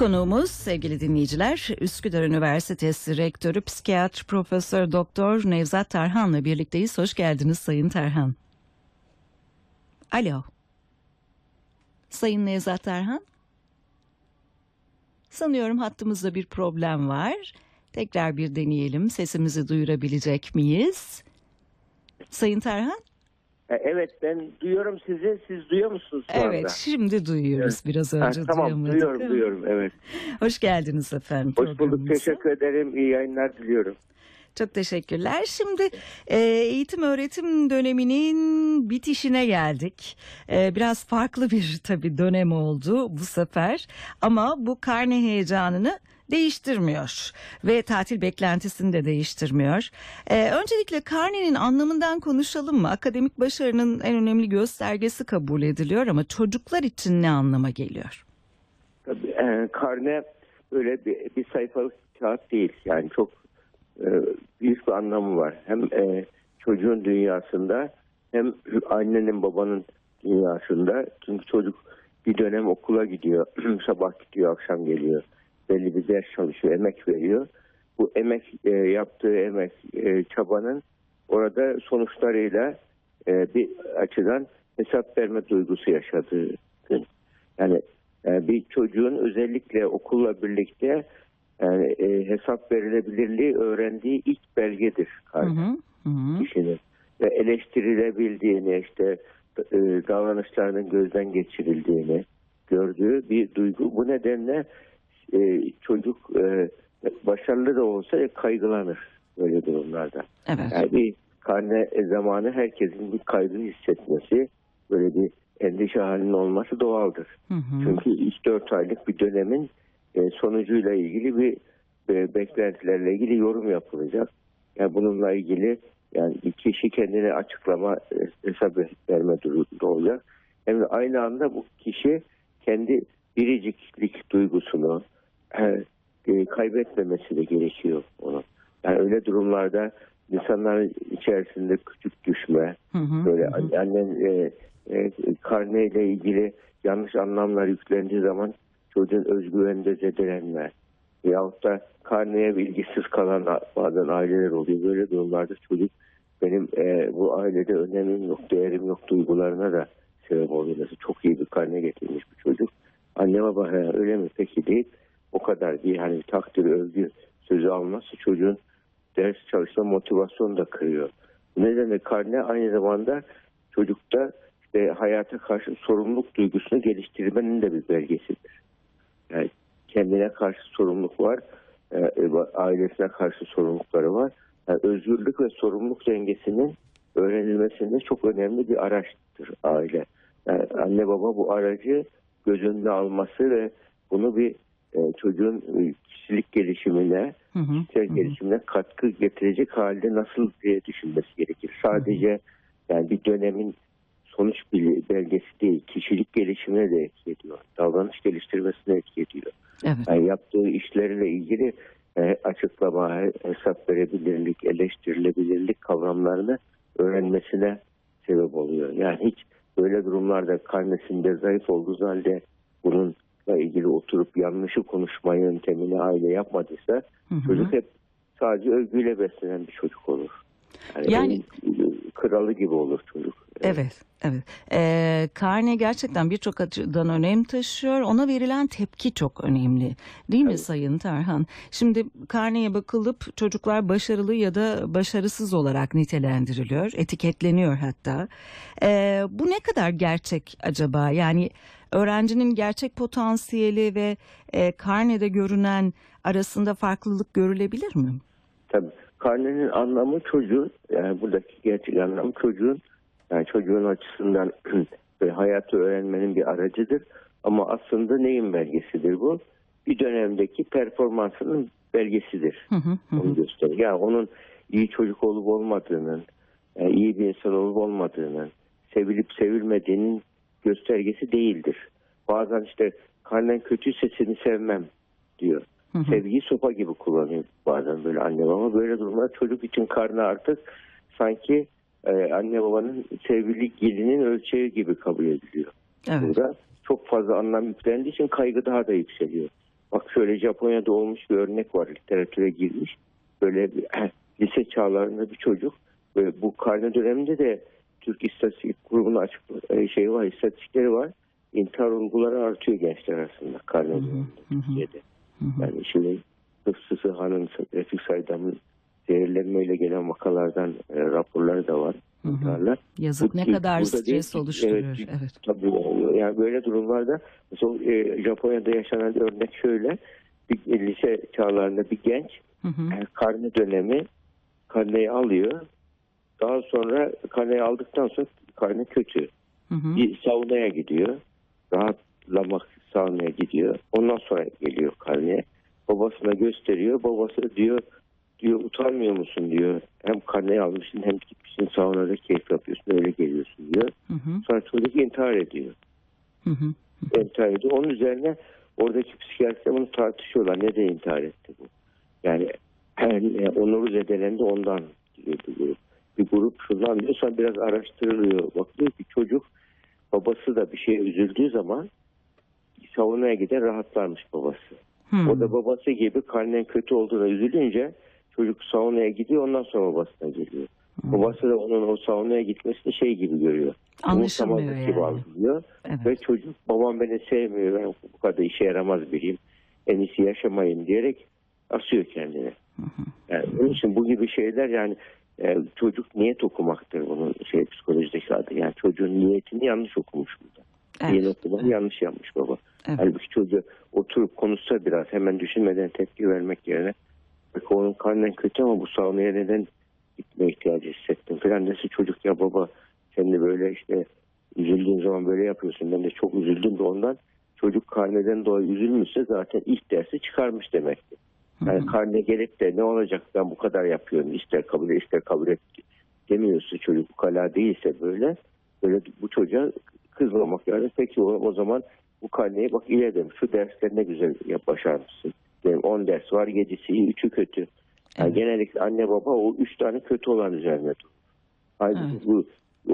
Konuğumuz sevgili dinleyiciler Üsküdar Üniversitesi Rektörü Psikiyatr Profesör Doktor Nevzat Tarhan'la birlikteyiz. Hoş geldiniz Sayın Tarhan. Alo. Sayın Nevzat Tarhan. Sanıyorum hattımızda bir problem var. Tekrar bir deneyelim. Sesimizi duyurabilecek miyiz? Sayın Tarhan? E, Evet ben duyuyorum sizi. Siz duyuyor musunuz şu anda? Evet, şimdi duyuyoruz. Biraz Ha, önce tamam duyamadık. duyuyorum duyuyorum evet. Hoş geldiniz efendim. Hoş bulduk teşekkür ederim. İyi yayınlar diliyorum. Çok teşekkürler. Şimdi e, eğitim öğretim döneminin bitişine geldik. E, biraz farklı bir tabii dönem oldu bu sefer. Ama bu karne heyecanını değiştirmiyor ve tatil beklentisini de değiştirmiyor. E, öncelikle karnenin anlamından konuşalım mı? Akademik başarının en önemli göstergesi kabul ediliyor ama çocuklar için ne anlama geliyor? Tabii, e, karne böyle bir, bir sayfalık kağıt değil. Yani çok e, büyük bir anlamı var. Hem e, çocuğun dünyasında hem annenin babanın dünyasında. Çünkü çocuk bir dönem okula gidiyor. Sabah gidiyor, akşam geliyor. Belli bir ders çalışıyor, emek veriyor. Bu emek e, yaptığı emek, e, çabanın orada sonuçlarıyla e, bir açıdan hesap verme duygusu yaşadığı gün. Yani e, bir çocuğun özellikle okulla birlikte yani, e, hesap verilebilirliği öğrendiği ilk belgedir hı, hı hı. kişinin. Ve eleştirilebildiğini işte e, davranışlarının gözden geçirildiğini gördüğü bir duygu. Bu nedenle e, çocuk e, başarılı da olsa kaygılanır böyle durumlarda. Evet. Yani bir karne zamanı herkesin bir kaygı hissetmesi, böyle bir endişe halinin olması doğaldır. Hı hı. Çünkü 3-4 aylık bir dönemin e, sonucuyla ilgili bir e, beklentilerle ilgili yorum yapılacak. Yani bununla ilgili yani kişi kendine açıklama e, hesap verme durumunda olacak. Hem de aynı anda bu kişi kendi biriciklik duygusunu e, kaybetmemesi de gerekiyor onun. Yani öyle durumlarda insanların içerisinde küçük düşme, Hı hı, böyle hı annen e, e, karneyle ilgili yanlış anlamlar yüklendiği zaman çocuğun özgüveninde zedelenme veyahut da karneye bilgisiz kalan bazen aileler oluyor. Böyle durumlarda çocuk benim e, bu ailede önemim yok, değerim yok duygularına da sebep oluyor. Mesela çok iyi bir karne getirmiş bir çocuk. Anne baba "He, öyle mi peki deyip o kadar bir hani takdir, övgü sözü alması çocuğun ders çalışma motivasyonu da kırıyor. Bu nedenle karne aynı zamanda çocukta işte hayata karşı sorumluluk duygusunu geliştirmenin de bir belgesidir. Yani kendine karşı sorumluluk var, e, e, ailesine karşı sorumlulukları var. Yani özgürlük ve sorumluluk dengesinin öğrenilmesinde çok önemli bir araçtır aile. Yani anne baba bu aracı göz önüne alması ve bunu bir çocuğun e, kişilik gelişimine, Hı hı, kişisel hı gelişimine katkı getirecek halde nasıl diye düşünmesi gerekir. Sadece yani bir dönemin sonuç belgesi değil, kişilik gelişimine de etki ediyor. Davranış geliştirmesine etki ediyor. Evet. Yani yaptığı işlerle ilgili e, açıklama, hesap verebilirlik, eleştirilebilirlik kavramlarını öğrenmesine sebep oluyor. Yani hiç böyle durumlarda karnesinde zayıf olduğu halde bununla ilgili oturup yanlışı konuşma yöntemini aile yapmadıysa Hı hı. çocuk hep sadece övgüyle beslenen bir çocuk olur. Yani, Yani- kralı gibi olur çocuk. Evet, evet. Ee, karne gerçekten birçok açıdan önem taşıyor. Ona verilen tepki çok önemli. Değil mi. Sayın Tarhan? Şimdi karneye bakılıp çocuklar başarılı ya da başarısız olarak nitelendiriliyor, etiketleniyor hatta. Ee, bu ne kadar gerçek acaba? Yani öğrencinin gerçek potansiyeli ve e, karnede görünen arasında farklılık görülebilir mi? Tabii. Karnenin anlamı çocuğun, yani buradaki gerçek anlamı çocuğun, yani çocuğun açısından ve hayatı öğrenmenin bir aracıdır. Ama aslında neyin belgesidir bu? Bir dönemdeki performansının belgesidir. Hı hı, hı hı. Onu gösterir. Yani onun iyi çocuk olup olmadığının, iyi bir insan olup olmadığının, sevilip sevilmediğinin göstergesi değildir. Bazen işte karnen kötüyse seni sevmem diyor. Hı hı. Sevgiyi sopa gibi kullanıyor bazen böyle anne baba. Böyle durumlar çocuk için karnı artık sanki e, anne babanın sevgili gelinin ölçeği gibi kabul ediliyor. Evet. Burada çok fazla anlam yüklendiği için kaygı daha da yükseliyor. Japonya'da olmuş bir örnek var. Literatüre girmiş. Böyle bir, lise çağlarında bir çocuk. Böyle bu karne döneminde de Türk İstatistik Kurumu'nun açık e, şey var, istatistikleri var. İntihar olguları artıyor gençler arasında hı. Yani şimdi Hıfzı Sıhan'ın, Refik Saydam'ın zehirlenmeyle gelen vakalardan e, raporları da var. Hı hı. intiharlar. Yazık Bu- ne kadar değil stres oluşturuyor. evet, Evet. Tabii yani böyle durumlarda mesela e, Japonya'da yaşanan örnek şöyle bir lise çağlarında bir genç Hı hı. e, karne dönemi karneyi alıyor. Daha sonra karneyi aldıktan sonra karne kötü. Hı hı. Bir saunaya gidiyor. Rahatlamak saunaya gidiyor. Ondan sonra geliyor karneye. Babasına gösteriyor. Babası diyor diyor utanmıyor musun diyor. Hem karneyi almışsın hem gitmişsin saunada keyif yapıyorsun öyle geliyorsun diyor. Hı hı. Sonra çocuk intihar ediyor. Hı hı. İntihar ediyor. Onun üzerine oradaki psikiyatristler bunu tartışıyorlar. Neden intihar etti bu? Yani yani onuru zedelendi ondan diyor bir grup. Bir grup şundan diyor. Sonra biraz araştırılıyor. Bakılıyor ki çocuk babası da bir şeye üzüldüğü zaman savunmaya gider rahatlarmış babası. Hı. O da babası gibi karnen kötü olduğuna üzülünce çocuk saunaya gidiyor ondan sonra babasına geliyor. Hı. Babası da onun o saunaya gitmesini şey gibi görüyor. Anlaşılmıyor Umursamazlık gibi yani. algılıyor. Evet. Ve çocuk babam beni sevmiyor ben bu kadar işe yaramaz biriyim. En iyisi yaşamayayım diyerek asıyor kendini. Hı. Yani onun için bu gibi şeyler yani e, çocuk niyet okumaktır bunun şey psikolojideki adı. Yani çocuğun niyetini yanlış okumuş burada. Evet. okumayı yanlış yapmış baba. Evet. Halbuki çocuğu oturup konuşsa biraz hemen düşünmeden tepki vermek yerine onun karnen kötü ama bu saunaya neden gitme ihtiyacı hissettim falan dese çocuk ya baba sen de böyle işte üzüldüğün zaman böyle yapıyorsun ben de çok üzüldüm de ondan çocuk karneden dolayı üzülmüşse zaten ilk dersi çıkarmış demektir. Yani karne gelip de ne olacak ben bu kadar yapıyorum ister kabul et ister kabul et demiyorsa çocuk ukala değilse böyle böyle bu çocuğa kızmamak yani peki o, o zaman bu karneyi bak iyi dedim şu dersler ne güzel yap, başarmışsın. Benim 10 ders var 7'si iyi 3'ü kötü. Yani Evet. genellikle anne baba o 3 tane kötü olan üzerine durur. Halbuki Evet. bu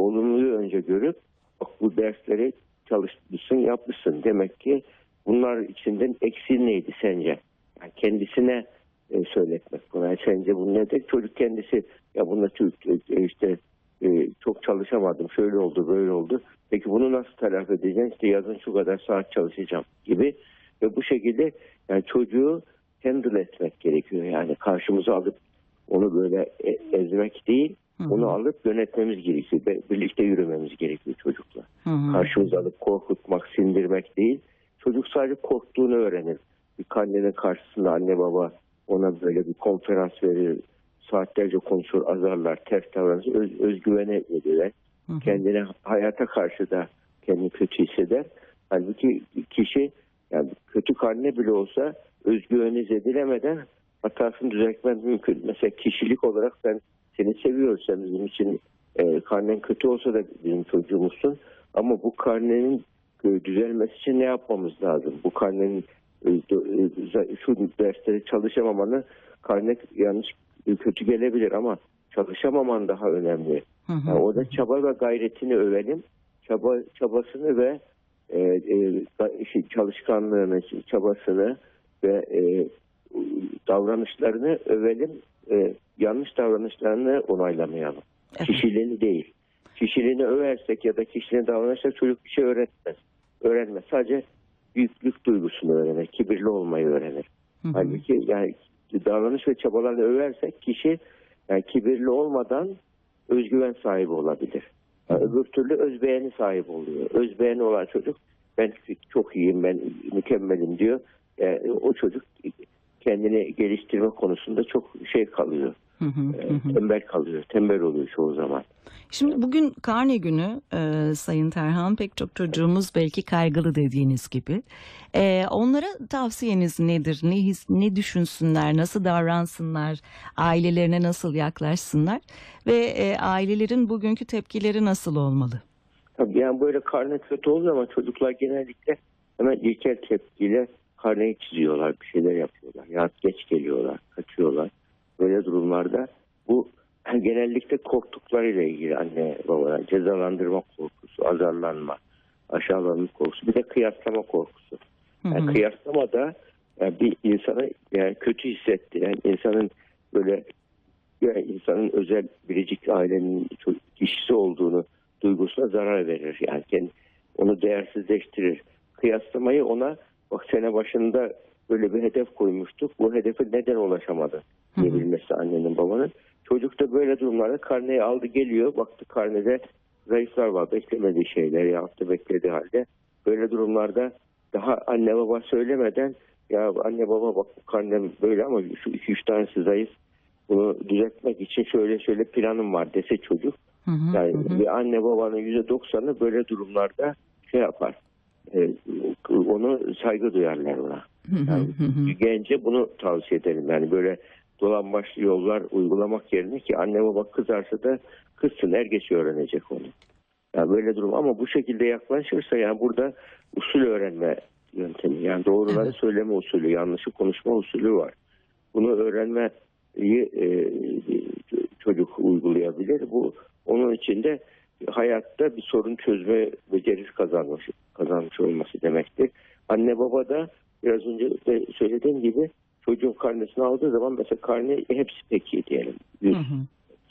olumluyu önce görüp bak bu dersleri çalışmışsın yapmışsın. Demek ki bunlar içinden eksiğin neydi sence? Yani kendisine e, söyletmek. Yani sence bu nedir? Çocuk kendisi ya bunda Türk e, işte e, çok çalışamadım şöyle oldu böyle oldu. Peki bunu nasıl telafi edeceğim? İşte yazın şu kadar saat çalışacağım gibi. Ve bu şekilde yani çocuğu handle etmek gerekiyor. Yani karşımıza alıp onu böyle e- ezmek değil, Hı hı. onu alıp yönetmemiz gerekiyor. Birlikte yürümemiz gerekiyor çocukla. Hı hı. Karşımıza alıp korkutmak, sindirmek değil. Çocuk sadece korktuğunu öğrenir. Bir annenin karşısında anne baba ona böyle bir konferans verir. Saatlerce konuşur, azarlar, ters davranır. Öz, özgüvene verirler. Kendine hayata karşı da kendini kötü hisseder. Halbuki kişi yani kötü karne bile olsa özgüveni zedilemeden hatasını düzeltmen mümkün. Mesela kişilik olarak ben seni seviyorum. Sen bizim için e, karnen kötü olsa da bizim çocuğumuzsun. Ama bu karnenin e, düzelmesi için ne yapmamız lazım? Bu karnenin şu dersleri çalışamamanı karne yanlış e, kötü gelebilir ama çalışamaman daha önemli. Hı hı. Yani orada çaba ve gayretini övelim. Çaba çabasını ve e, e, şey, çalışkanlığını, çabasını ve e, davranışlarını övelim. E, yanlış davranışlarını onaylamayalım. Evet. Kişiliğini değil. Kişiliğini översek ya da kişiliğini davranırsak çocuk bir şey öğretmez. Öğrenmez. Sadece büyüklük duygusunu öğrenir. Kibirli olmayı öğrenir. Hı hı. Halbuki yani davranış ve çabalarını översek kişi yani kibirli olmadan özgüven sahibi olabilir. Yani öbür türlü özbeğeni sahibi oluyor. Özbeğeni olan çocuk ben çok iyiyim, ben mükemmelim diyor. Yani o çocuk kendini geliştirme konusunda çok şey kalıyor. Hı hı. e. Tembel kalıyor. Tembel oluyor çoğu zaman. Şimdi bugün karne günü e, Sayın Terhan pek çok çocuğumuz belki kaygılı dediğiniz gibi. E, onlara tavsiyeniz nedir? Ne, his, ne düşünsünler? Nasıl davransınlar? Ailelerine nasıl yaklaşsınlar? Ve e, ailelerin bugünkü tepkileri nasıl olmalı? Tabii yani böyle karne kötü oluyor ama çocuklar genellikle hemen ilkel tepkiyle karneyi çiziyorlar, bir şeyler yapıyorlar. Ya geç geliyorlar, kaçıyorlar. Böyle durumlarda bu genellikle korktuklarıyla ilgili anne babalar. Cezalandırma korkusu, azarlanma, aşağılanma korkusu. Bir de kıyaslama korkusu. Yani hı. kıyaslama da yani bir insana yani kötü hissettiren, insanın böyle yani insanın özel biricik ailenin kişisi olduğunu duygusuna zarar verir. Yani kendi, onu değersizleştirir. Kıyaslamayı ona bak sene başında böyle bir hedef koymuştuk. Bu hedefe neden ulaşamadı diyebilmesi annenin babanın. Çocuk da böyle durumlarda karneyi aldı geliyor. Baktı karnede zayıflar var. Beklemediği şeyler yaptı beklediği halde. Böyle durumlarda daha anne baba söylemeden ya anne baba bak bu karnem böyle ama şu iki üç tanesi zayıf. Bunu düzeltmek için şöyle şöyle planım var dese çocuk. Hı hı, Yani hı hı. bir anne babanın yüzde doksanı böyle durumlarda şey yapar. E, onu saygı duyarlar ona. Yani gence bunu tavsiye ederim. Yani böyle dolambaçlı yollar uygulamak yerine ki anne baba kızarsa da kızsın er geç öğrenecek onu. Yani böyle durum ama bu şekilde yaklaşırsa yani burada usul öğrenme yöntemi yani doğruları Evet. söyleme usulü yanlışı konuşma usulü var. Bunu öğrenmeyi e, çocuk uygulayabilir. Bu onun için de hayatta bir sorun çözme becerisi kazanmış kazanmış olması demektir. Anne baba da biraz önce de söylediğim gibi çocuğun karnesini aldığı zaman mesela karne hepsi peki diyelim. Yüz Hı hı,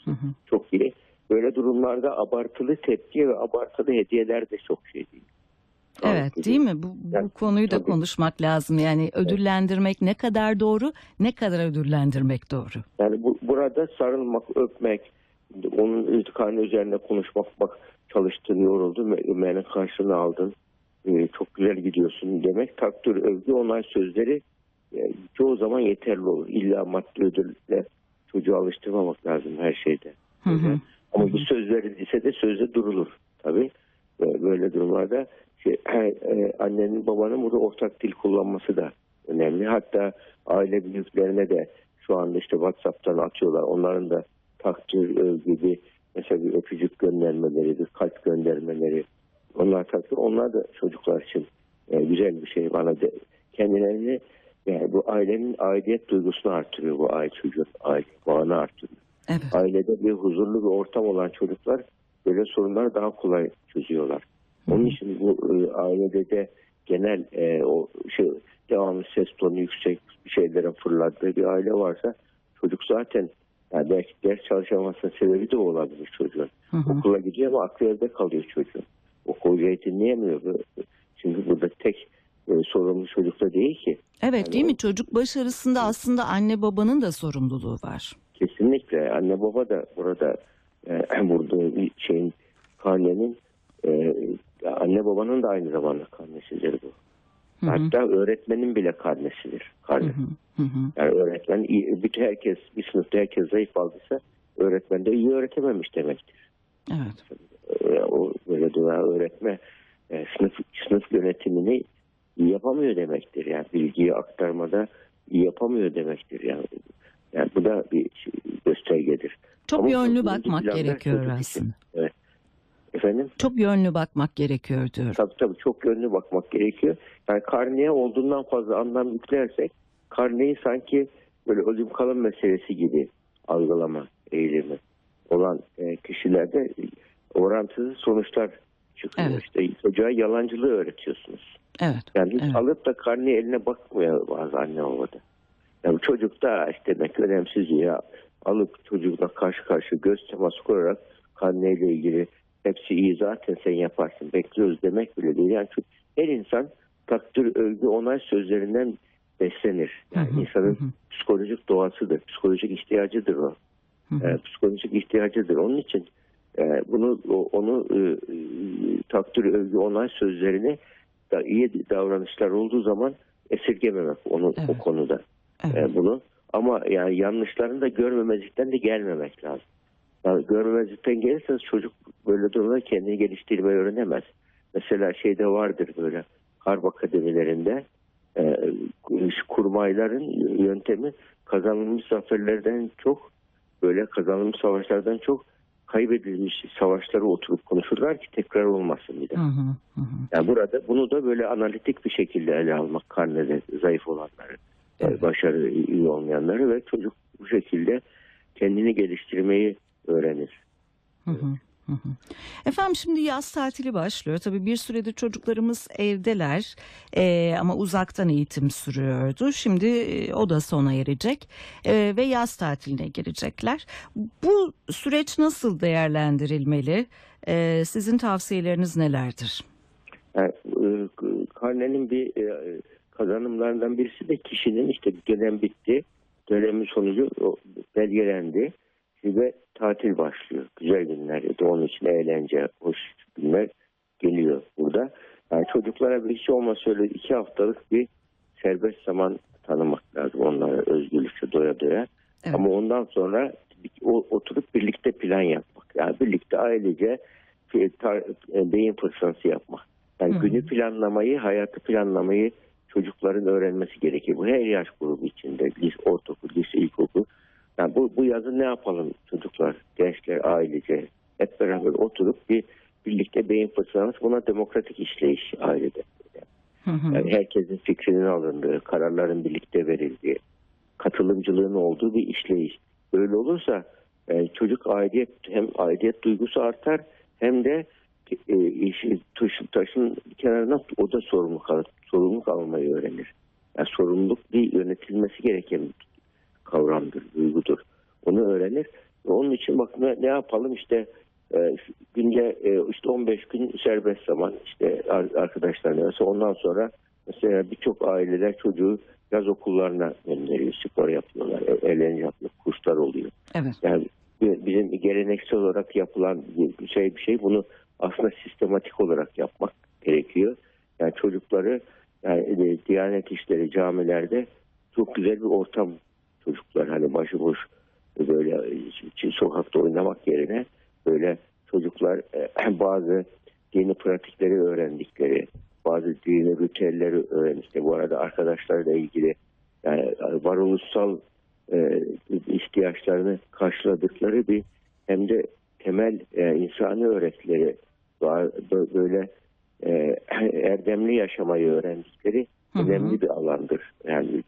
hı hı. çok iyi. Böyle durumlarda abartılı tepki ve abartılı hediyeler de çok şey değil. Evet değil mi? Bu, bu Yani, konuyu da tabii. konuşmak lazım. Yani ödüllendirmek ne kadar doğru, ne kadar ödüllendirmek doğru. Yani bu, burada sarılmak, öpmek, onun karnı üzerine konuşmak, bak çalıştın, yoruldun, emeğinin karşılığını aldın, Ee, çok güzel gidiyorsun demek. Takdir, övgü, onay sözleri e, çoğu zaman yeterli olur. İlla maddi ödülle çocuğu alıştırmamak lazım her şeyde. Hı hı. Ama bu söz verildiyse de sözde durulur tabii. Böyle, böyle durumlarda şey, e, annenin babanın burada ortak dil kullanması da önemli. Hatta aile büyüklerine de şu anda işte WhatsApp'tan atıyorlar. Onların da takdir övgü bir mesela bir öpücük göndermeleri, bir kalp göndermeleri onlar takdir. Onlar da çocuklar için e, güzel bir şey bana de, kendilerini yani bu ailenin aidiyet duygusunu artırıyor bu aile çocuğun aile bağını artırıyor Evet. ailede bir huzurlu bir ortam olan çocuklar böyle sorunları daha kolay çözüyorlar. Onun için bu e, ailede de genel e, o şey devamlı ses tonu yüksek şeylere fırladığı bir aile varsa çocuk zaten yani belki ders çalışamasının sebebi de olabilir çocuğun. Hı hı. Okula gidiyor ama aklı evde kalıyor çocuğun. Okul hocayı dinleyemiyor. Çünkü burada tek e, sorumlu çocukta değil ki. Evet değil mi? Çocuk başarısında aslında anne babanın da sorumluluğu var. Kesinlikle anne baba da burada e, burada bir şeyin karnenin e, anne babanın da aynı zamanda karnesidir bu. Hı hı. Hatta öğretmenin bile karnesidir. Karne. hı. Hı hı. Yani öğretmen bütün herkes bir sınıfta herkes zayıf aldıysa öğretmen de iyi öğretememiş demektir. Evet. E, o böyle dua öğretme e, sınıf sınıf yönetimini yapamıyor demektir. Yani bilgiyi aktarmada yapamıyor demektir. Yani yani bu da bir şey- göstergedir. Çok Ama yönlü bakmak gerekiyor aslında. Evet. Efendim? Çok yönlü bakmak gerekiyor diyorum. Tabii tabii çok yönlü bakmak gerekiyor. Yani karneye olduğundan fazla anlam yüklersek karneyi sanki böyle ölüm kalım meselesi gibi algılama eğilimi olan e, kişilerde orantısız sonuçlar çıkıyor. Evet. İşte çocuğa yalancılığı öğretiyorsunuz. Evet. Yani hiç Evet. alıp da karneye eline bakmıyor bazı anne babada. Yani çocuk da işte demek önemsiz ya alıp çocukla karşı karşı göz teması kurarak karneyle ilgili hepsi iyi zaten sen yaparsın bekliyoruz demek bile değil. Yani çünkü her insan takdir, övgü, onay sözlerinden beslenir. Yani Hı hı, insanın hı psikolojik doğasıdır, psikolojik ihtiyacıdır o. Hı hı. E, psikolojik ihtiyacıdır. Onun için bunu o- onu e, e, takdir, övgü, onay sözlerini da iyi davranışlar olduğu zaman esirgememek onu Evet. o konuda Evet. e, bunu. Ama yani yanlışlarını da görmemezlikten de gelmemek lazım. Yani görmemezlikten gelirseniz çocuk böyle durumda kendini geliştirmeyi öğrenemez. Mesela şeyde vardır böyle harp akademilerinde e, kurmayların yöntemi kazanılmış zaferlerden çok böyle kazanılmış savaşlardan çok kaybedilmiş savaşları oturup konuşurlar ki tekrar olmasın bir daha. hı. Hı hı. Yani burada bunu da böyle analitik bir şekilde ele almak karnede zayıf olanları, Evet. başarı iyi olmayanları ve çocuk bu şekilde kendini geliştirmeyi öğrenir. Hı hı. Efendim şimdi yaz tatili başlıyor. Tabii bir süredir çocuklarımız evdeler Ee, ama uzaktan eğitim sürüyordu. Şimdi e, o da sona erecek Ee, ve yaz tatiline girecekler. Bu süreç nasıl değerlendirilmeli? Ee, sizin tavsiyeleriniz nelerdir? Yani, e, karnenin bir e, kazanımlarından birisi de kişinin işte dönem bitti. Dönemin sonucu belgelendi. Ve tatil başlıyor. Güzel günler. İşte onun için eğlence, hoş günler geliyor burada. Yani çocuklara bir şey olmasa öyle iki haftalık bir serbest zaman tanımak lazım onlara özgürlükçe doya doya. Evet. Ama ondan sonra oturup birlikte plan yapmak. Yani birlikte ailece e, beyin fırtınası yapmak. Yani Hı günü planlamayı, hayatı planlamayı çocukların öğrenmesi gerekir. Bu her yaş grubu içinde. Lise, ortaokul, lise, ilkokul. Yani bu, bu yazın ne yapalım çocuklar, gençler, ailece hep beraber oturup bir birlikte beyin fırtınası buna demokratik işleyiş ailede. Yani herkesin fikrinin alındığı, kararların birlikte verildiği, katılımcılığın olduğu bir işleyiş. Böyle olursa e, çocuk aidiyet hem aidiyet duygusu artar hem de e, işi taşın, taşın kenarına o da sorumluluk, sorumluluk almayı öğrenir. Yani sorumluluk bir yönetilmesi gereken kavramdır, duygudur. Onu öğrenir. Onun için bak ne, ne yapalım işte e, günde e, işte 15 gün serbest zaman işte ar- arkadaşlar neyse ondan sonra mesela birçok aileler çocuğu yaz okullarına gönderiyor. Spor yapıyorlar, eğlence yapıyor, kurslar oluyor. Evet. Yani bi- bizim geleneksel olarak yapılan bir şey bir şey bunu aslında sistematik olarak yapmak gerekiyor. Yani çocukları yani e, Diyanet işleri camilerde çok güzel bir ortam çocuklar hani başıboş böyle e, sokakta oynamak yerine böyle çocuklar e, bazı dini pratikleri öğrendikleri, bazı dini ritüelleri öğrendikleri. Bu arada arkadaşlarla ilgili yani varoluşsal e, ihtiyaçlarını karşıladıkları bir hem de temel e, insani öğretileri böyle e, erdemli yaşamayı öğrendikleri önemli bir alandır. Yani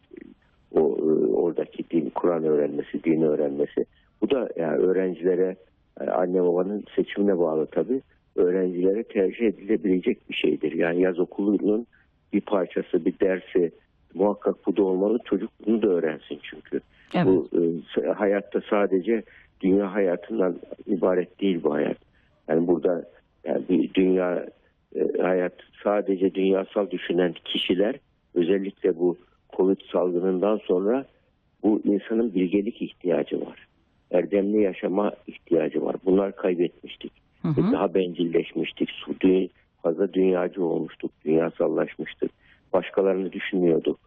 o e, oradaki din, Kur'an öğrenmesi, din öğrenmesi. Bu da yani öğrencilere e, anne babanın seçimine bağlı tabii. Öğrencilere tercih edilebilecek bir şeydir. Yani yaz okulunun bir parçası, bir dersi muhakkak bu da olmalı. Çocuk bunu da öğrensin çünkü. Evet. Bu e, hayatta sadece dünya hayatından ibaret değil bu hayat. Yani burada yani bir dünya e, hayat sadece dünyasal düşünen kişiler özellikle bu Covid salgınından sonra bu insanın bilgelik ihtiyacı var. Erdemli yaşama ihtiyacı var. Bunlar kaybetmiştik. Hı hı. Daha bencilleşmiştik. Fazla dünyacı olmuştuk. Dünyasallaşmıştık. Başkalarını düşünmüyorduk.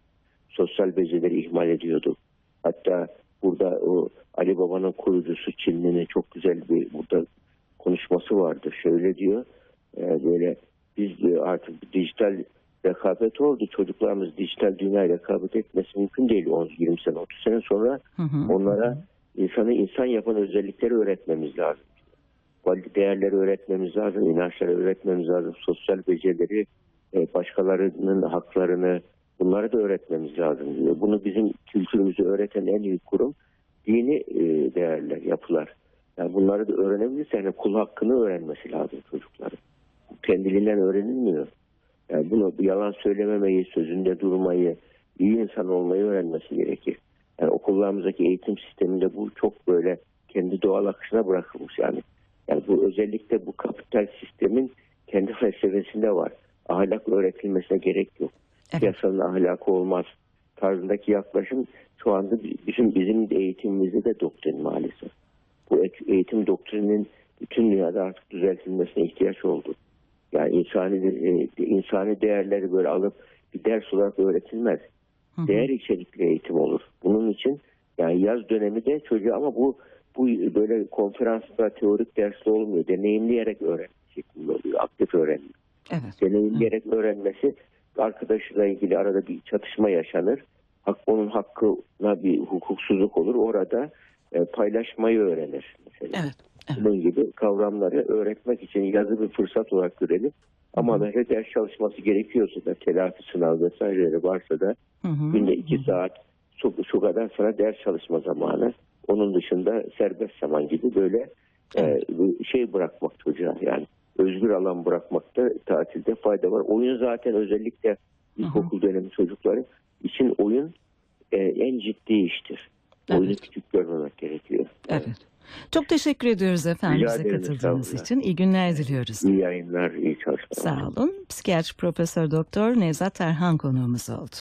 Sosyal becerileri ihmal ediyorduk. Hatta burada o Ali Baba'nın kurucusu Çinli'nin çok güzel bir burada konuşması vardı. Şöyle diyor. e, böyle biz diyor artık dijital rekabet oldu. Çocuklarımız dijital dünya rekabet etmesi mümkün değil. 10-20 sene, 30 sene sonra Hı hı. onlara insanı insan yapan özellikleri öğretmemiz lazım. Değerleri öğretmemiz lazım, inançları öğretmemiz lazım, sosyal becerileri, e, başkalarının haklarını bunları da öğretmemiz lazım. Bunu bizim kültürümüzü öğreten en iyi kurum dini e, değerler, yapılar. Yani bunları da öğrenebilirse yani kul hakkını öğrenmesi lazım çocukların. Kendiliğinden öğrenilmiyor. Yani bunu yalan söylememeyi, sözünde durmayı, iyi insan olmayı öğrenmesi gerekir. Yani okullarımızdaki eğitim sisteminde bu çok böyle kendi doğal akışına bırakılmış yani. Yani bu özellikle bu kapital sistemin kendi felsefesinde var. Ahlak öğretilmesine gerek yok. Evet. Piyasanın ahlakı olmaz tarzındaki yaklaşım şu anda bizim bizim de eğitimimizde de doktrin maalesef. Bu e- eğitim doktrinin bütün dünyada artık düzeltilmesine ihtiyaç oldu. Yani insani e, insani değerleri böyle alıp bir ders olarak öğretilmez. Hı hı. Değer içerikli eğitim olur. Bunun için yani yaz dönemi de çocuğu ama bu bu böyle konferansla teorik dersle olmuyor. Deneyimleyerek öğrenme şeklinde oluyor. Aktif öğrenme. Evet. Deneyimleyerek öğrenmesi arkadaşıyla ilgili arada bir çatışma yaşanır. Hak, onun hakkına bir hukuksuzluk olur. Orada e, paylaşmayı öğrenir. Mesela. Evet. Evet. Bunun gibi kavramları öğretmek için yazı bir fırsat olarak görelim. Ama da her ders çalışması gerekiyorsa da telafi sınav vesaireleri varsa da Hı hı. günde iki saat şu, şu kadar sana ders çalışma zamanı. Onun dışında serbest zaman gibi böyle e, şey bırakmak çocuğa yani özgür alan bırakmakta tatilde fayda var. Oyun zaten özellikle ilkokul dönemi çocukları için oyun e, en ciddi iştir. Oyunu Evet. küçük görmemek gerekiyor. Evet. Çok teşekkür ediyoruz efendim Rica bize ederim, katıldığınız için. İyi günler diliyoruz. İyi yayınlar, iyi çalışmalar. Sağ olun. Psikiyatri Profesör Doktor Nevzat Erhan konuğumuz oldu.